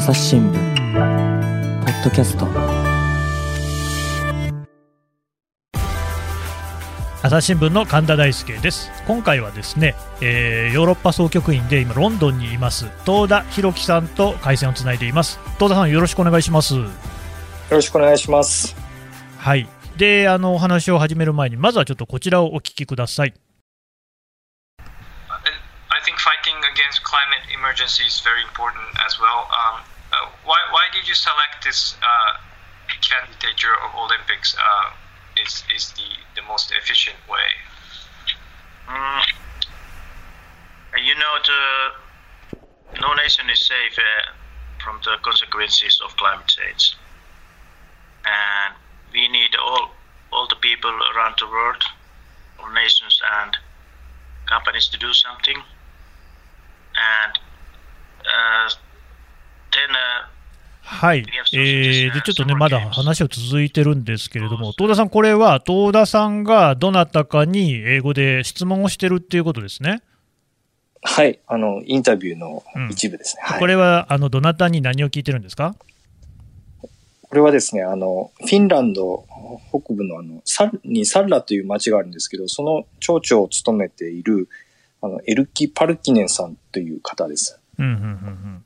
朝日新聞ポッドキャスト。朝日新聞の神田大輔です。今回はですね、えーヨーロッパ総局員で今ロンドンにいます東田博樹さんと回線をつないでいます。東田さんよろしくお願いします。よろしくお願いします。はい。であのお話を始める前にまずはちょっとこちらをお聞きください。I think fighting against climate emergency is very important as well. Um, uh, why, why did you select this uh, candidature of Olympics? Uh, is is the, the most efficient way? Mm, you know, the, no nation is safe uh, from the consequences of climate change, and we need all all the people around the world, all nations and companies to do something, and uh. Uh, はい、えーでちょっとね、まだ話は続いてるんですけれども、東田さん、これは東田さんがどなたかに英語で質問をしてるっていうことですね。はい、あの、インタビューの一部ですね。はい。これはあのどなたに何を聞いてるんですか？これはですね、あの、フィンランド北部のあの、サルにサルラという町があるんですけど、その町長を務めている、あの、エルキ・パルキネンさんという方です。うんうんうんうん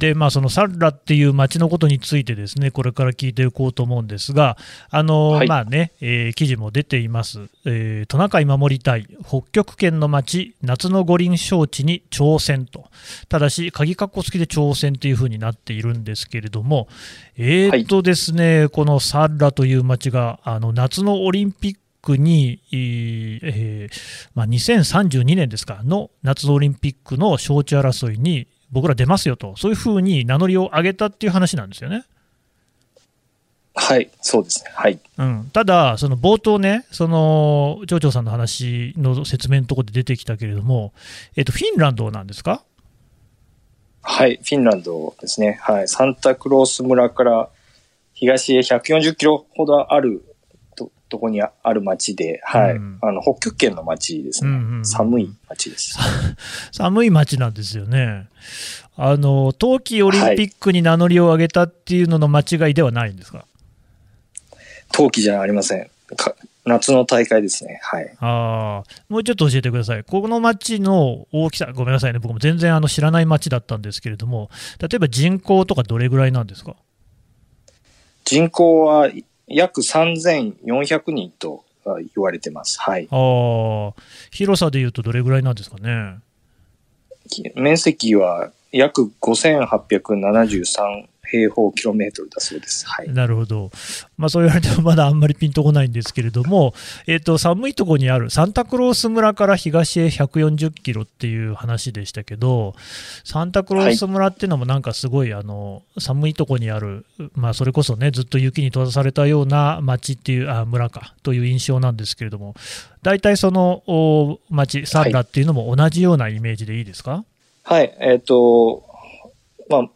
で、まあ、そのサルラっていう町のことについてですね、これから聞いていこうと思うんですが、あの、はい。まあね、えー記事も出ています、えートナカイ守りたい、北極圏の町、夏の五輪招致に挑戦と、ただし、鍵括弧付きで挑戦というふうになっているんですけれども、えーっとですね、このサルラという町が、あの夏のオリンピックに、えーえーまあ、2032年ですか、の夏のオリンピックの招致争いに僕ら出ますよと、そういうふうに名乗りを上げたっていう話なんですよね。はい、そうですね。はい。うん、ただ、その冒頭ね、その町長さんの話の説明のところで出てきたけれども、えっと、フィンランドなんですか？はい、フィンランドですね。はい、サンタクロース村から東へ140キロほどあるととこにある町で、はい、うんあの、北極圏の町ですね。うんうんうん寒い町です。寒い町なんですよね。あの冬季オリンピックに名乗りを上げたっていうのの間違いではないんですか、冬季じゃありません。か夏の大会ですね。はい。あーもうちょっと教えてください、この町の大きさ、ごめんなさいね、僕も全然あの知らない町だったんですけれども、例えば人口とかどれぐらいなんですか？人口は約3400人とあ言われてます。はい。あー広さでいうとどれぐらいなんですかね？き面積は約5873平方キロメートルだそうです。はい。なるほど、まあ、そう言われてもまだあんまりピンとこないんですけれども、えー、と寒いところにあるサンタクロース村から東へ140キロっていう話でしたけど、サンタクロース村っていうのもなんかすごいあの寒いところにある、まあ、それこそね、ずっと雪に閉ざされたような町っていう、あ村かという印象なんですけれども、大体そのお町、サンラっていうのも同じようなイメージでいいですか、はい。えっ、と、まあ、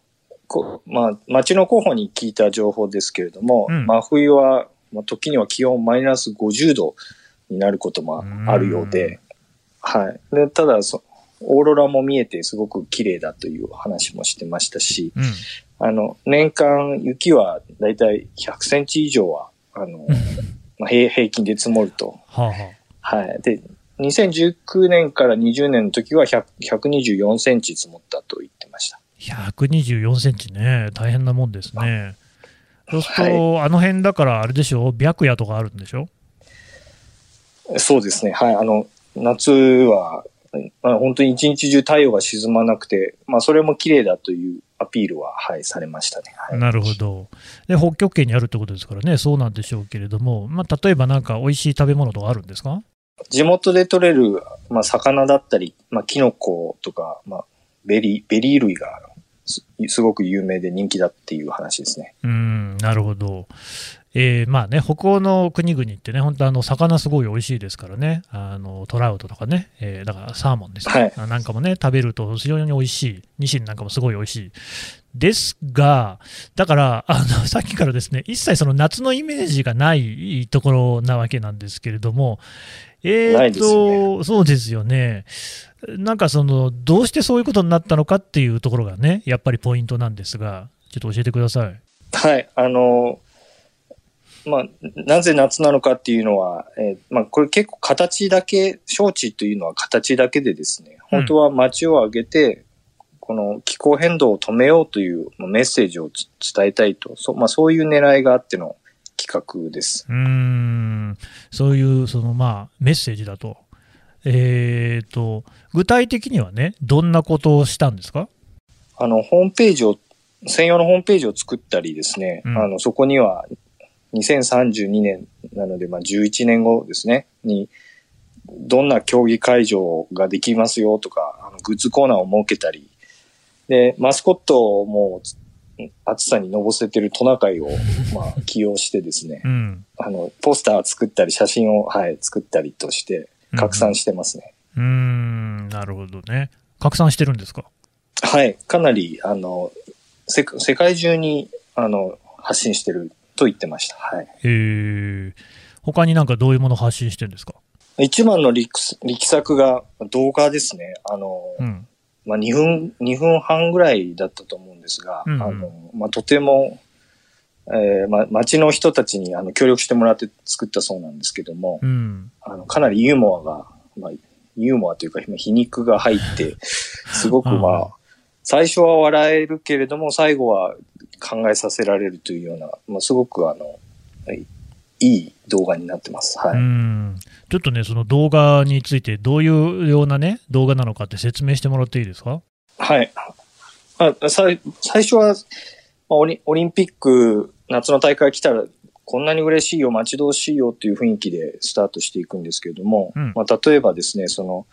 こまあ、町の候補に聞いた情報ですけれども、うん真冬は、まあ、時には気温マイナス50度になることもあるようで、はい。で、ただそ、オーロラも見えてすごく綺麗だという話もしてましたし、うんあの、年間雪はだいたい100センチ以上は、あの、まあ、平平均で積もると。はあはい。で、2019年から20年の時は100 124センチ積もったと言ってました。124センチね、大変なもんですね。そうすると、あの辺だから、あれでしょ、白夜とかあるんでしょ？そうですね。はい。あの、夏は、まあ、本当に一日中太陽が沈まなくて、まあ、それも綺麗だというアピールは、はい、されましたね。はい。なるほど。で、北極圏にあるってことですからね、そうなんでしょうけれども、まあ、例えばなんか美味しい食べ物とかあるんですか？地元で採れる、まあ、魚だったり、まあ、キノコとか、まあ、ベリー、ベリー類がすすごく有名で人気だっていう話ですね。うーん、なるほど。えーまあね、北欧の国々ってね、本当あの、魚すごい美味しいですからね、あのトラウトとかね、えーだからサーモンですね、なんかもね、食べると非常に美味しい、ニシンなんかもすごい美味しい。ですが、だから、あの、さっきからですね、一切その夏のイメージがないところなわけなんですけれども、えーないですと、そうですよね。なんかその、どうしてそういうことになったのかっていうところがね、やっぱりポイントなんですが、ちょっと教えてください。はい、あの、まあ、なぜ夏なのかっていうのは、えーまあ、これ結構形だけ、招致というのは形だけでですね、本当は街を挙げて、この気候変動を止めようというまあメッセージをつ伝えたいと、そ,、まあ、そういう狙いがあっての企画です。うーん、そういう、そのまあ、メッセージだと。えーと、具体的にはね、どんなことをしたんですか？あの、ホームページを、専用のホームページを作ったりですね、うんあの、そこには2032年なので、まあ、11年後ですね、に、どんな競技会場ができますよとか、あのグッズコーナーを設けたり、で、マスコットも暑さにのぼせてるトナカイを、まあ、起用してですねう、ん。あの、ポスター作ったり、写真を、はい、作ったりとして、拡散してますね。うーん、なるほどね。拡散してるんですか？はい、かなり、あの、世世界中に、あの、発信してると言ってました。はい。えー、他になんかどういうものを発信してるんですか？一番の力力作が動画ですね。あの、うん。まあ、2分、2分半ぐらいだったと思うんですが、うんうんあの、まあ、とても、えーま、町の人たちにあの協力してもらって作ったそうなんですけども、うん。あの、かなりユーモアが、まあ、ユーモアというか、皮肉が入って、すごくまうんあ、最初は笑えるけれども、最後は考えさせられるというような、まあ、すごくあの、はいいい動画になってます。はうい。ん。ちょっとね、その動画についてどういうようなね、動画なのかって説明してもらっていいですか？はい。あ最最初は、まあオリ、オリンピック、夏の大会来たら、こんなに嬉しいよ、待ち遠しいよっていう雰囲気でスタートしていくんですけれども、うんまあ、例えばですね、その、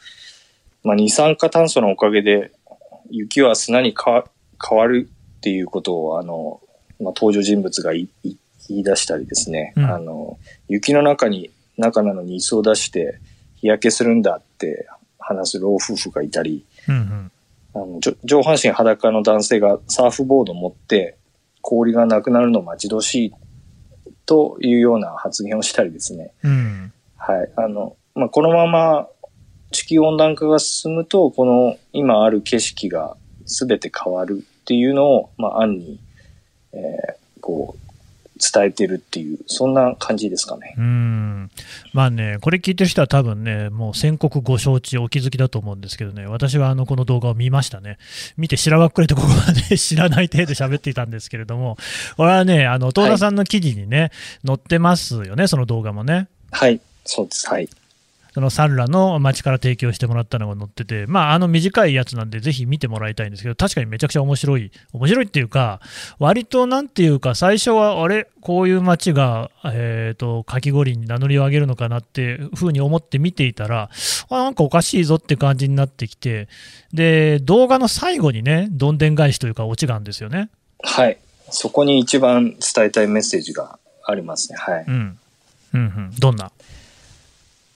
まあ、二酸化炭素のおかげで、雪は砂にか変わるっていうことを、あの、まあ、登場人物が言い出したりですね、うんあの、雪の中に、中なのに椅子を出して、日焼けするんだって話す老夫婦がいたり、うんうん。あの上上半身裸の男性がサーフボードを持って氷がなくなるの待ち遠しいというような発言をしたりですね。うん。はい。あの、まあ、このまま地球温暖化が進むと、この今ある景色が全て変わるっていうのを、まあ、案に、えーこう、伝えてるっていう、そんな感じですかね。うん。まあね、これ聞いてる人は多分ね、もう先刻ご承知、お気づきだと思うんですけどね、私はあの、この動画を見ましたね。見て、しらばっくれてここまで知らない程度喋っていたんですけれども、これはね、あの、東田さんの記事にね、載ってますよね、その動画もね。はい。そうです。はい。そのサンラの町から提供してもらったのが載ってて、まあ、あの短いやつなんで、ぜひ見てもらいたいんですけど、確かにめちゃくちゃ面白い、面白いっていうか、割となんていうか、最初は、あれ、こういう町が、えー、とかき氷に名乗りを上げるのかなってふうに思って見ていたら、あなんかおかしいぞって感じになってきて、で、動画の最後にね、どんでん返しというか、オチがあるんですよね。はい。そこに一番伝えたいメッセージがありますね。はい。うん。うんうん。どんな？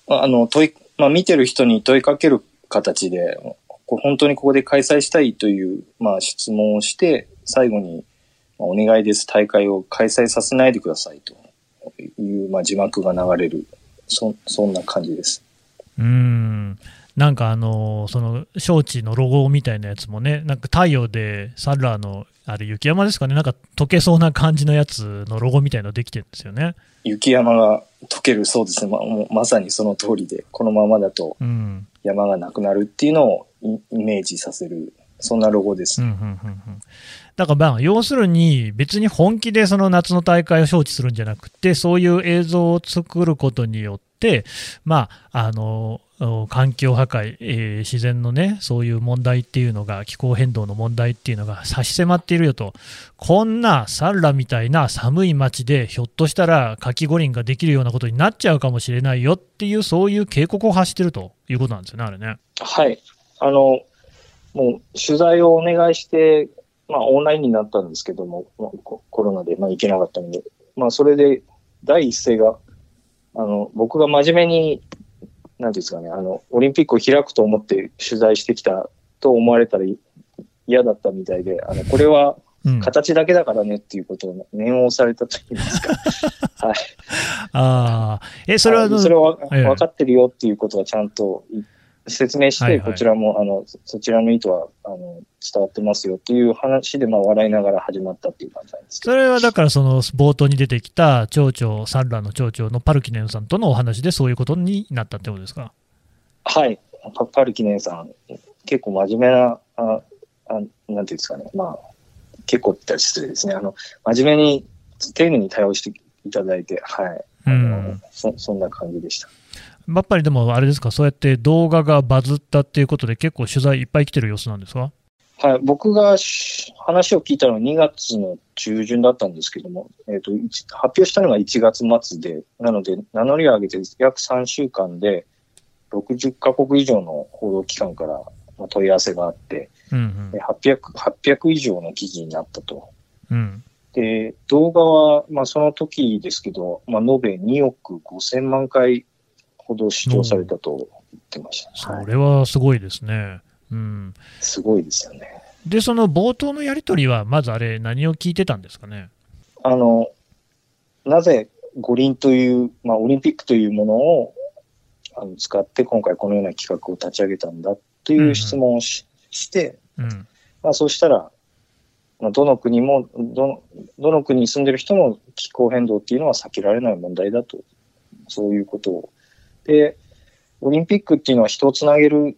あの、問い、まあ、見てる人に問いかける形で、本当にここで開催したいという、まあ、質問をして、最後に、まあお願いです、大会を開催させないでくださいと。いう、まあ、字幕が流れる、そ、そんな感じです。うん。なんかあのその招致のロゴみたいなやつもね、なんか太陽でサッラーのあれ雪山ですかね、なんか溶けそうな感じのやつのロゴみたいのできてるんですよね。雪山が溶ける、そうですね。ままさにその通りで、このままだとうん。山がなくなるっていうのをイイメージさせる、そんなロゴです。うんうんうんうんだからまあ要するに別に本気でその夏の大会を招致するんじゃなくてそういう映像を作ることによってまああのお環境破壊、えー自然のねそういう問題っていうのが気候変動の問題っていうのが差し迫っているよとこんなサンラみたいな寒い町でひょっとしたらかき五輪ができるようなことになっちゃうかもしれないよっていうそういう警告を発してるということなんですよねあれね。はい。あの、もう取材をお願いして、まあオンラインになったんですけども、まあコロナでまあ行けなかったので、まあそれで第一声が、あの、僕が真面目に、なんですかね、あの、オリンピックを開くと思って取材してきたと思われたらい嫌だったみたいで、あの、これはうん、形だけだからねっていうことを念を押されたと言いますか。はい。ああ、え、それはそれはええ分かってるよっていうことはちゃんとい説明して、はいはいこちらも、あの、そそちらの意図は、あの、伝わってますよっていう話で、まあ、笑いながら始まったっていう感じなんですけど。それはだからその冒頭に出てきた町長、サンラの町長のパルキネンさんとのお話でそういうことになったってことですか？はい。パパルキネンさん、結構真面目な、ああなんていうんですかね。まあ、結構って言ったら失礼ですね。あの、真面目に、丁寧に対応していただいて、はい。うあのん。そそんな感じでした。やっぱりでもあれですか、そうやって動画がバズったっていうことで結構取材いっぱい来てる様子なんですか？はい、僕がし話を聞いたのは2月の中旬だったんですけども、えっ、と、発表したのが1月末で、なので、名乗りを上げて約3週間で、60カ国以上の報道機関からまあ問い合わせがあって、うんで800、800以上の記事になったと。うん。うん。で、動画は、まあその時ですけど、まあ延べ2億5000万回ほど視聴されたと言ってました。はい、それはすごいですね。うん。すごいですよね。で、その冒頭のやり取りは、まずあれ、何を聞いてたんですかね？あの、なぜ五輪という、まあ、オリンピックというものをあの使って今回このような企画を立ち上げたんだという質問をし,、して、うん。まあ、そうしたら、まあ、どの国もどの、どの国に住んでる人も気候変動っていうのは避けられない問題だと、そういうことを。で、オリンピックっていうのは人をつなげる、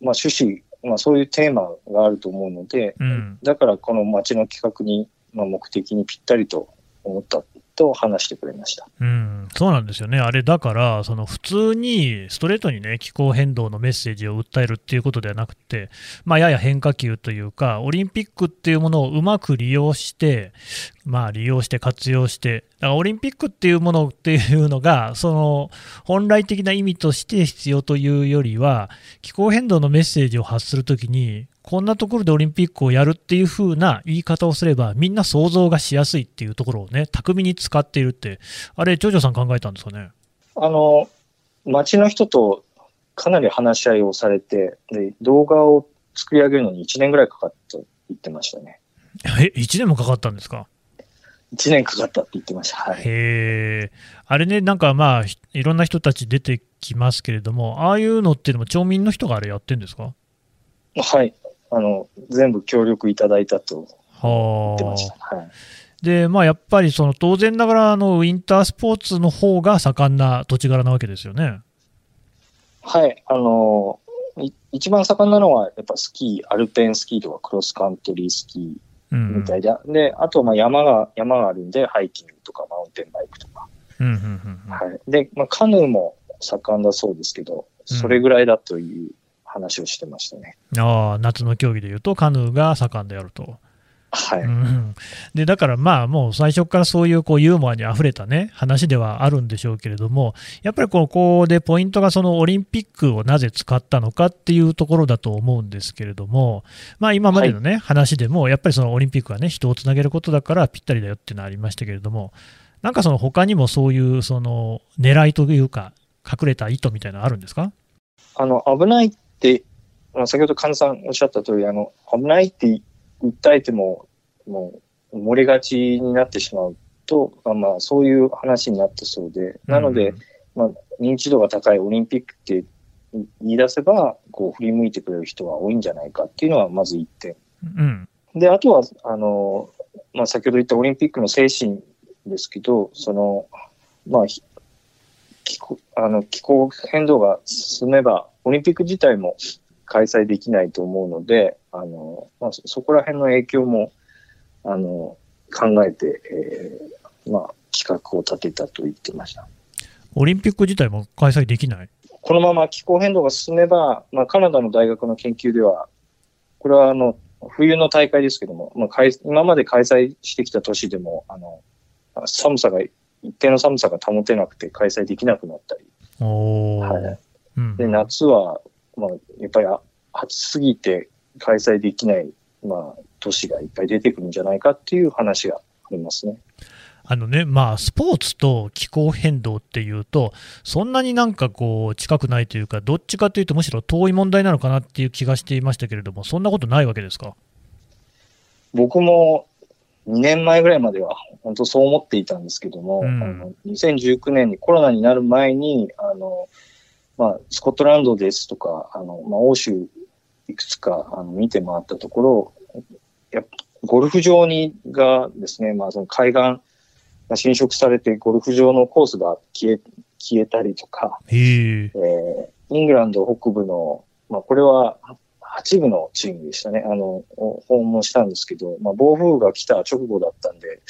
まあ、趣旨、まあ、そういうテーマがあると思うので、うん。だからこの街の企画に、まあ、目的にぴったりと思ったと話してくれました。うん、そうなんですよね、あれだから、その普通にストレートにね、気候変動のメッセージを訴えるっていうことではなくて、まあ、やや変化球というか、オリンピックっていうものをうまく利用して、まあ、利用して活用して、だからオリンピックっていうものっていうのが、その本来的な意味として必要というよりは、気候変動のメッセージを発するときに、こんなところでオリンピックをやるっていう風な言い方をすれば、みんな想像がしやすいっていうところをね、巧みに使っているって、あれ、ジョジョさん考えたんですかね？あの、街の人とかなり話し合いをされて、で、動画を作り上げるのに1年ぐらいかかったと言ってましたね。え、1年もかかったんですか？1年かかったって言ってました。はい。へえ。あれね、なんかまあ、ひいろんな人たち出てきますけれども、ああいうのっていうのも町民の人があれやってんですか？はい。あの、全部協力いただいたと言はってましあ。た。はい。で、まあ、やっぱりその当然ながら、あのウィンタースポーツの方が盛んな土地柄なわけですよね。はい。あの、い一番盛んなのは、やっぱスキー、アルペンスキーとかクロスカントリースキーうん、みたいで、で、あと、まあ山が、山があるんで、ハイキングとかマウンテンバイクとか。うんうんうんうんはい。で、まあ、カヌーも盛んだそうですけど、それぐらいだという話をしてましたね。ああ夏の競技でいうと、カヌーが盛んであると。はい。うんでだからまあもう最初からそういうこうユーモアにあふれたね話ではあるんでしょうけれどもやっぱりここでポイントがそのオリンピックをなぜ使ったのかっていうところだと思うんですけれどもまあ今までのね、話でもやっぱりそのオリンピックはね人をつなげることだからぴったりだよっていうのはありましたけれどもなんかその他にもそういうその狙いというか隠れた意図みたいなのあるんですか？あの、危ないって、まあ、先ほど菅さんおっしゃった通り、あの、危ないって訴えても、もう、漏れがちになってしまうと、まあまあ、そういう話になったそうで、なので、まあ、認知度が高いオリンピックって言い出せば、こう、振り向いてくれる人は多いんじゃないかっていうのは、まず一点。うんで、あとは、あの、まあ、先ほど言ったオリンピックの精神ですけど、その、まあ、ひ気候あの気候変動が進めば、オリンピック自体も開催できないと思うので、あの、まあ、そそこら辺の影響も、あの、考えて、えーまあ、企画を立てたと言ってました。オリンピック自体も開催できない？このまま気候変動が進めば、まあ、カナダの大学の研究では、これはあの冬の大会ですけども、まあ、開今まで開催してきた年でも、あの寒さが、一定の寒さが保てなくて開催できなくなったり、はいうん。で夏は、まあ、やっぱりあ暑すぎて開催できない、まあ、都市がいっぱい出てくるんじゃないかっていう話がありますね。あのね、まあ、スポーツと気候変動っていうと、そんなになんかこう、近くないというか、どっちかというと、むしろ遠い問題なのかなっていう気がしていましたけれども、そんなことないわけですか？僕も2年前ぐらいまでは本当そう思っていたんですけども、うん。あの2019年にコロナになる前に、あの、まあ、スコットランドですとか、あの、まあ、欧州いくつかあの見て回ったところ、やっぱゴルフ場にがですね、まあ、その海岸が侵食されて、ゴルフ場のコースが消え、消えたりとか、へえ。えーイングランド北部の、まあ、これは8部のチームでしたね。あの、お訪問したんですけど、まあ、暴風雨が来た直後だったんで、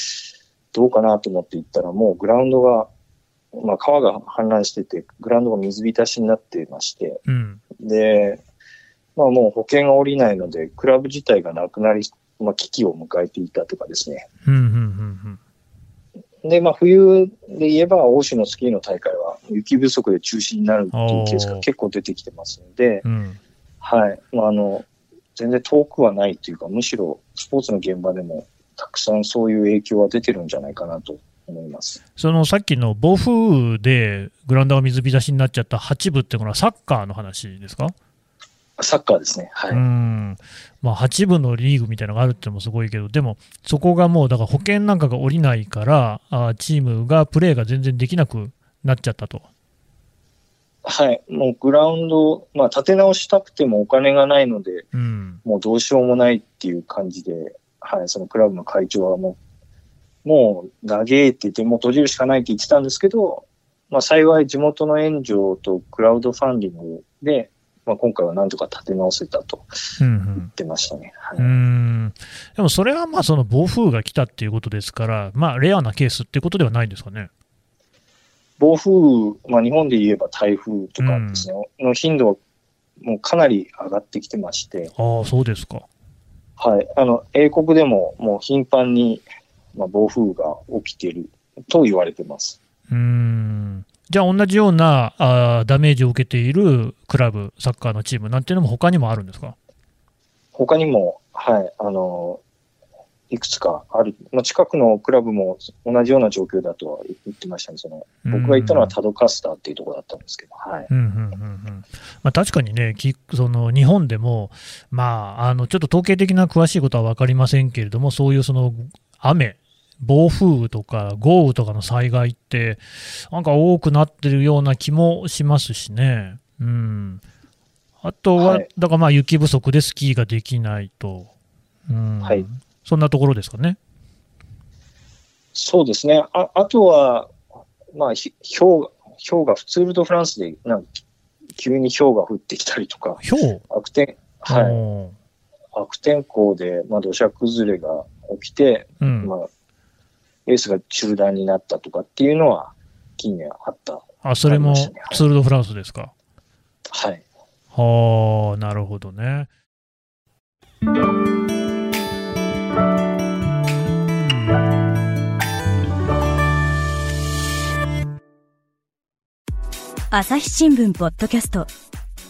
どうかなと思って行ったら、もうグラウンドが、まあ、川が氾濫してて、グラウンドが水浸しになっていまして、うん。で、まあ、もう保険が下りないので、クラブ自体がなくなり、まあ、危機を迎えていたとかですね。うん、うん、うん、で、まあ、冬で言えば、欧州のスキーの大会は雪不足で中止になるっていうケースが結構出てきてますので、うん。うん。はい。まあ、あの、全然遠くはないというか、むしろスポーツの現場でもたくさんそういう影響は出てるんじゃないかなと思います。そのさっきの暴風雨でグラウンドが水浸しになっちゃった8部っていうのはサッカーの話ですか？サッカーですね。はい。うん。まあ、8部のリーグみたいなのがあるってのもすごいけど、でも、そこがもう、だから保険なんかが下りないから、あチームがプレーが全然できなくなっちゃったと。はい。もうグラウンド、まあ、立て直したくてもお金がないので、うん。もうどうしようもないっていう感じで、はい。そのクラブの会長はもう、もう嘆いてて、もう閉じるしかないって言ってたんですけど、まあ、幸い地元の援助とクラウドファンディングで、まあ、今回はなんとか立て直せたとうん、言ってましたね。でも、それはまあ、その暴風雨が来たっていうことですから、まあ、レアなケースっていうことではないんですかね。暴風雨、まあ、日本で言えば台風とかですね、の頻度はもうかなり上がってきてまして、ああ、そうですか。はい。あの、英国でももう頻繁に、まあ、暴風雨が起きていると言われてます。うん。じゃあ、同じようなあーダメージを受けているクラブ、サッカーのチームなんていうのも他にもあるんですか？他にも、はい、あの、いくつかある。まあ、近くのクラブも同じような状況だとは言ってましたね。その僕が行ったのはタドカスターっていうところだったんですけど、確かにね、きその日本でも、まあ、あのちょっと統計的な詳しいことは分かりませんけれども、そういうその雨、暴風雨とか豪雨とかの災害って、なんか多くなってるような気もしますしね。うん、あとは、はい。だからまあ雪不足でスキーができないと、うん。はい。そんなところですかね。そうですね。ああとは、まあ、ひ氷が、氷が、ツール・ド・フランスで、なんか急に氷が降ってきたりとか、ひょう、悪天、はい。悪天候で、まあ、土砂崩れが起きて、うん。まあ、レースが中断になったとかっていうのは、近年あった。あそれもツール・ド・フランスですか？はい。はあ、なるほどね。朝日新聞ポッドキャスト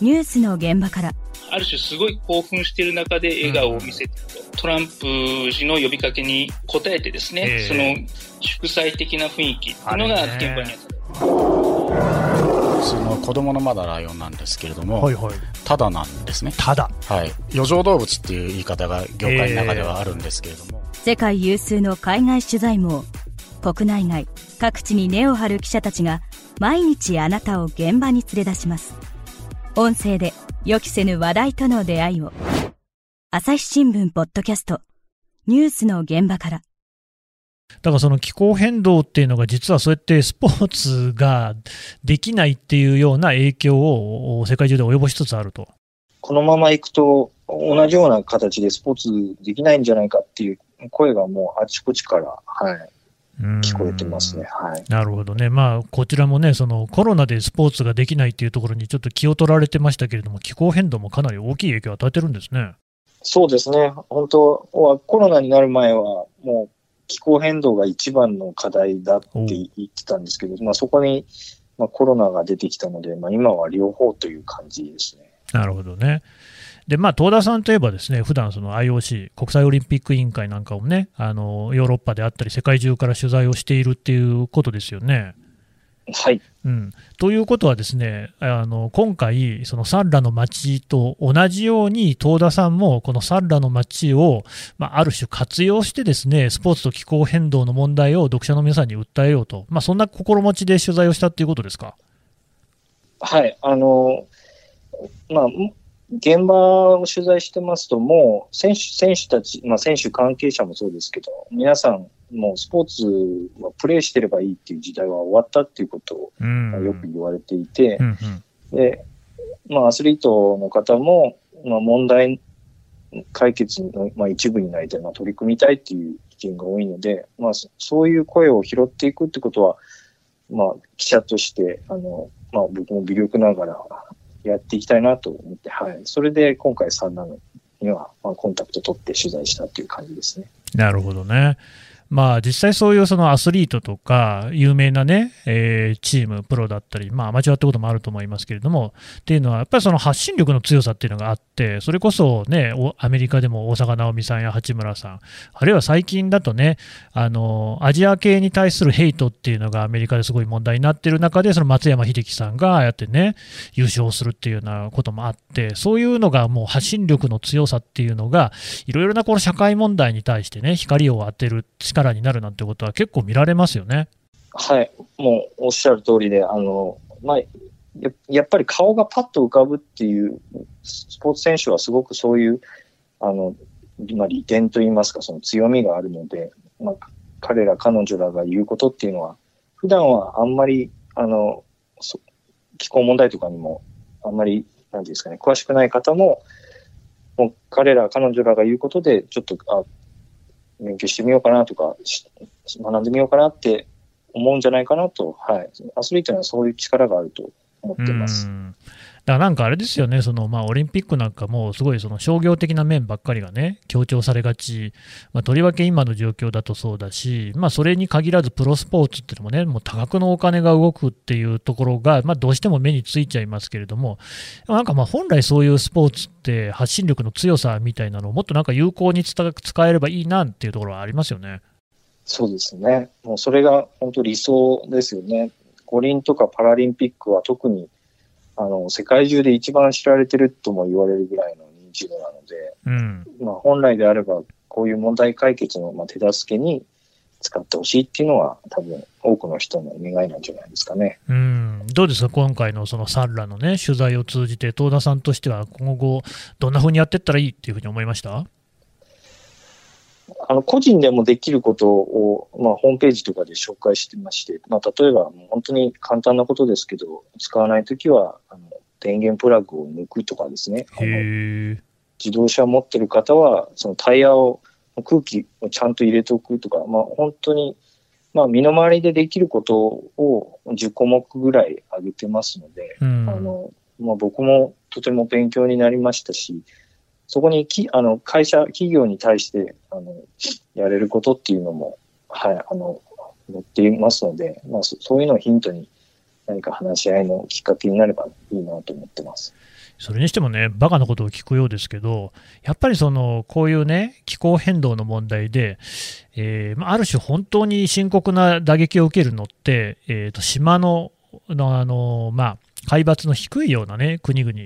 ニュースの現場からある種すごい興奮している中で笑顔を見せてると、トランプ氏の呼びかけに応えてですね、ええその祝祭的な雰囲気っていうのが現場にあった。その子供のまだライオンなんですけれども、はいはい。ただなんですね。ただ。はい。余剰動物っていう言い方が業界の中ではあるんですけれども、世界有数の海外取材網国内外各地に根を張る記者たちが毎日あなたを現場に連れ出します音声で予期せぬ話題との出会いを。朝日新聞ポッドキャスト。ニュースの現場から。だからその気候変動っていうのが実はそうやってスポーツができないっていうような影響を世界中で及ぼしつつあると。このまま行くと、同じような形でスポーツできないんじゃないかっていう声がもうあちこちから、はい、聞こえてますね。はい。なるほどね、まあ、こちらもね、そのコロナでスポーツができないっていうところにちょっと気を取られてましたけれども、気候変動もかなり大きい影響を与えてるんですね。そうですね。本当はコロナになる前は、もう気候変動が一番の課題だって言ってたんですけど、まあそこに、まあ、コロナが出てきたので、まあ今は両方という感じですね。なるほどね。で、まあ、東田さんといえばですね、普段その IOC、国際オリンピック委員会なんかをね、あのヨーロッパであったり、世界中から取材をしているっていうことですよね。はい。うん、ということはですね、あの今回、そのサッラの街と同じように、東田さんもこのサッラの街を、まあ、ある種活用して、ですねスポーツと気候変動の問題を読者の皆さんに訴えようと、まあ、そんな心持ちで取材をしたっていうことですか？はい。あの、まあ、現場を取材してますと、もう選手選手たち、まあ、選手関係者もそうですけど、皆さん、もうスポーツはプレーしてればいいっていう時代は終わったっていうことを、よく言われていて、うんうん。で、まあ、アスリートの方も、まあ、問題解決の、まあ、一部になりたい、まあ、取り組みたいっていう意見が多いので、まあ、そそういう声を拾っていくってことは、まあ、記者として、あの、まあ、僕も微力ながらやっていきたいなと思って、はい。それで今回、サンナには、まあ、コンタクト取って取材したっていう感じですね。なるほどね。まあ、実際そういうそのアスリートとか、有名なね、えーチーム、プロだったり、まあ、アマチュアってこともあると思いますけれども、っていうのは、やっぱりその発信力の強さっていうのがあって、それこそね、アメリカでも大坂なおみさんや八村さん、あるいは最近だとね、あのアジア系に対するヘイトっていうのがアメリカですごい問題になってる中で、その松山英樹さんがああやってね、優勝するっていうようなこともあって、そういうのがもう発信力の強さっていうのが、いろいろなこの社会問題に対してね、光を当てる力になるなんてことは結構見られますよね。はい。もうおっしゃる通りで、あの、まあ、ややっぱり顔がパッと浮かぶっていう、スポーツ選手はすごくそういう、あの、まあ、利点といいますか、その強みがあるので、まあ、彼ら、彼女らが言うことっていうのは、普段はあんまり、あの、気候問題とかにも、あんまり、なんていうんですかね、詳しくない方も、もう彼ら、彼女らが言うことで、ちょっと、あ、勉強してみようかなとか、学んでみようかなって思うんじゃないかなと、はい。アスリートにはそういう力があると思ってます。だからなんかあれですよね、そのまあ、オリンピックなんかも、すごいその商業的な面ばっかりがね、強調されがち、まあ、とりわけ今の状況だとそうだし、まあ、それに限らずプロスポーツっていうのもね、もう多額のお金が動くっていうところが、まあ、どうしても目についちゃいますけれども、なんかまあ本来そういうスポーツって、発信力の強さみたいなのをもっとなんか有効に使えればいいなっていうところはありますよね。そうですね。もうそれが本当理想ですよね。五輪とかパラリンピックは特に、あの、世界中で一番知られてるとも言われるぐらいの認知度なので、うん。まあ本来であれば、こういう問題解決のまあ手助けに使ってほしいっていうのは、多分多くの人の願いなんじゃないですかね。うん、どうですか、今回のそのサンラのね、取材を通じて、東田さんとしては今後、どんな風にやっていったらいいっていうふうに思いました？あの、個人でもできることを、まあ、ホームページとかで紹介してまして、まあ、例えば、本当に簡単なことですけど、使わないときは、あの、電源プラグを抜くとかですね。自動車を持ってる方は、そのタイヤを、空気をちゃんと入れておくとか、まあ、本当に、まあ、身の回りでできることを10項目ぐらい挙げてますので、うん、あの、まあ、僕もとても勉強になりましたし、そこにき、あの、会社、企業に対して、あの、やれることっていうのも、はい、あの、載っていますので、まあ、そういうのをヒントに何か話し合いのきっかけになればいいなと思ってます。それにしてもね、バカなことを聞くようですけど、やっぱりそのこういうね、気候変動の問題で、えーあある種、本当に深刻な打撃を受けるのって、えー、と島ののあの、まあ、海抜の低いような、ね、国々、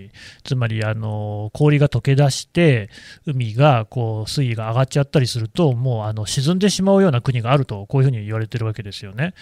つまりあの氷が溶け出して、海がこう水位が上がっちゃったりすると、もうあの沈んでしまうような国があると、こういうふうに言われてるわけですよね。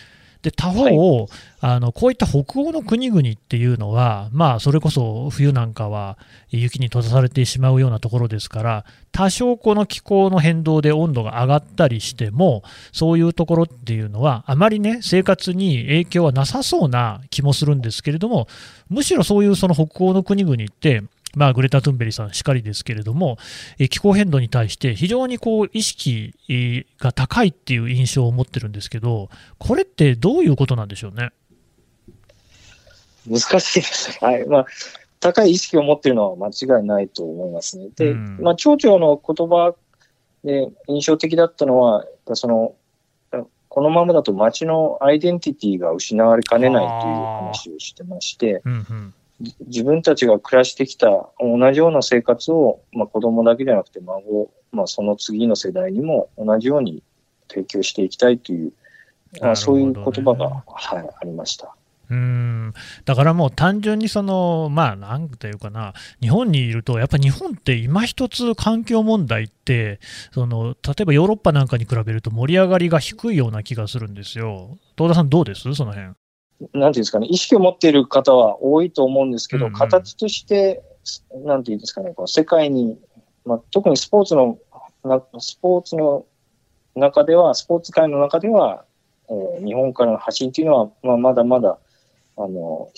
で他方、あのこういった北欧の国々っていうのは、まあ、それこそ冬なんかは雪に閉ざされてしまうようなところですから、多少この気候の変動で温度が上がったりしても、そういうところっていうのは、あまりね、生活に影響はなさそうな気もするんですけれども、むしろそういうその北欧の国々って、まあ、グレタ・トゥンベリさんしかりですけれども、え気候変動に対して非常にこう意識えーが高いっていう印象を持ってるんですけど、これってどういうことなんでしょうね？難しいですね。はい。まあ、高い意識を持っているのは間違いないと思いますね。で、うんまあ、町長の言葉で印象的だったのは、その、このままだと町のアイデンティティが失われかねないという話をしてまして、うんうん自分たちが暮らしてきた同じような生活を、まあ、子供だけじゃなくて孫、まあ、その次の世代にも同じように提供していきたいという、まあ、そういう言葉が、はい、ありました。うんだからもう単純にその、まあ、なんていうかな、日本にいると、やっぱ日本って今一つ環境問題って、その例えばヨーロッパなんかに比べると盛り上がりが低いような気がするんですよ。東田さん、どうです？その辺なんていうんですかね、意識を持っている方は多いと思うんですけど、うんうん、形として、なんていうんですかね、この世界に、まあ、特にスポーツの、スポーツの中では、スポーツ界の中では、えー、日本からの発信というのは、まあ、まだまだ、あの、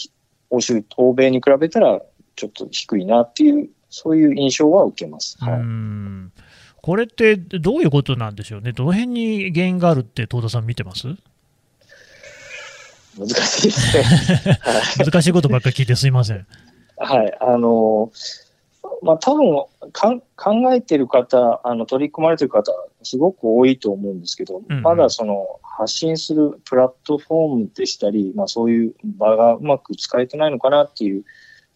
欧州、欧米に比べたら、ちょっと低いなっていう、そういう印象は受けます。はい、これってどういうことなんでしょうね、どの辺に原因があるって、東田さん、見てます？難しいですね。難しいことばっかり聞いてすいません。はい。あの、まあ、多分か考えてる方、あの、取り組まれてる方、すごく多いと思うんですけど、うんうん、まだその、発信するプラットフォームでしたり、まあ、そういう場がうまく使えてないのかなっていう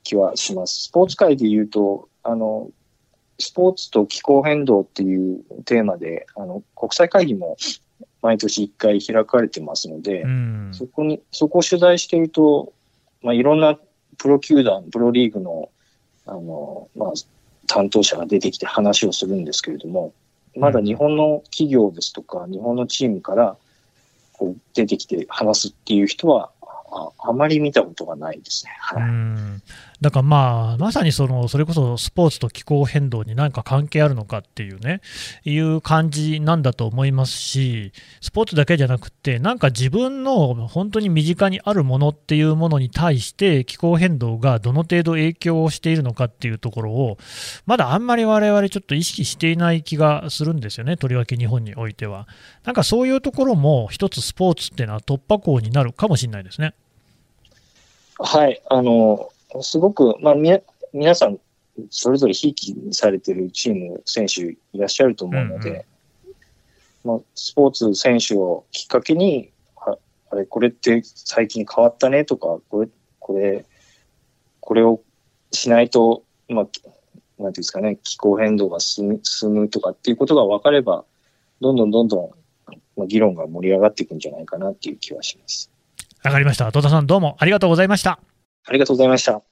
気はします。スポーツ界で言うと、あの、スポーツと気候変動っていうテーマで、あの、国際会議も毎年1回開かれてますので、うん、そこに、そこを取材していると、まあ、いろんなプロ球団、プロリーグの、あの、まあ、担当者が出てきて話をするんですけれども、まだ日本の企業ですとか、日本のチームから、こう、出てきて話すっていう人は、ああまり見たことがないですね。はい、だからまあ、まさにそのそれこそスポーツと気候変動に何か関係あるのかっていうね、いう感じなんだと思いますし、スポーツだけじゃなくて、なんか自分の本当に身近にあるものっていうものに対して、気候変動がどの程度影響をしているのかっていうところを、まだあんまり我々ちょっと意識していない気がするんですよね、とりわけ日本においては。なんかそういうところも、一つスポーツっていうのは突破口になるかもしれないですね。はい、あの、すごく、まあ、み皆さん、それぞれひいきされてるチーム、選手いらっしゃると思うので、うんうん、まあ、スポーツ選手をきっかけに、ああれ、これって最近変わったねとか、これ、これ、これをしないと、まあ、なんていうんですかね、気候変動が進む進むとかっていうことが分かれば、どんどんどんどん、まあ、議論が盛り上がっていくんじゃないかなっていう気はします。わかりました。戸田さんどうもありがとうございました。ありがとうございました。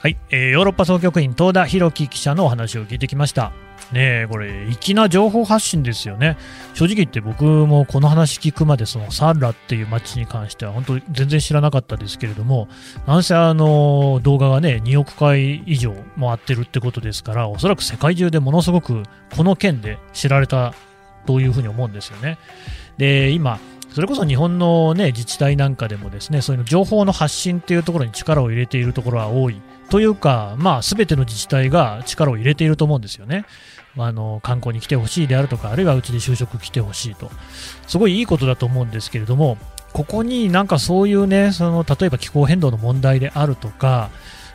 はい、えー、ヨーロッパ総局員遠田博樹記者のお話を聞いてきました。ねえこれ、粋な情報発信ですよね。正直言って僕もこの話聞くまで、そのサンラっていう街に関しては本当に全然知らなかったですけれども、なんせあの動画がね、2億回以上回ってるってことですから、おそらく世界中でものすごくこの件で知られたというふうに思うんですよね。で、今、それこそ日本の、ね、自治体なんかでもですねそういう情報の発信っていうところに力を入れているところは多いというか、まあ、全ての自治体が力を入れていると思うんですよね。あの観光に来てほしいであるとか、あるいはうちで就職来てほしいと、すごいいいことだと思うんですけれども、ここになんかそういうね、その例えば気候変動の問題であるとか、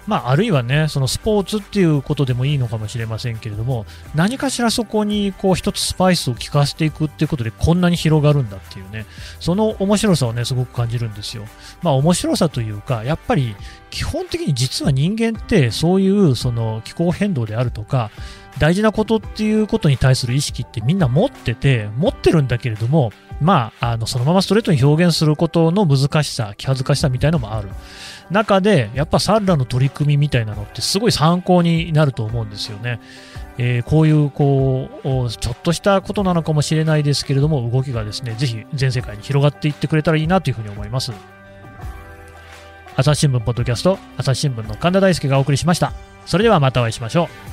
まあ、あるいはね、そのスポーツっていうことでもいいのかもしれませんけれども、何かしらそこにこう一つスパイスを効かせていくっていうことでこんなに広がるんだっていうね、その面白さをね、すごく感じるんですよ。まあ面白さというか、やっぱり基本的に実は人間ってそういうその気候変動であるとか、大事なことっていうことに対する意識ってみんな持ってて、持ってるんだけれども、まあ、あのそのままストレートに表現することの難しさ、気恥ずかしさみたいのもある。中で、やっぱサンラの取り組みみたいなのってすごい参考になると思うんですよね。えー、こういうこうちょっとしたことなのかもしれないですけれども動きがですねぜひ全世界に広がっていってくれたらいいなというふうに思います朝日新聞ポッドキャスト朝日新聞の神田大輔がお送りしましたそれではまたお会いしましょう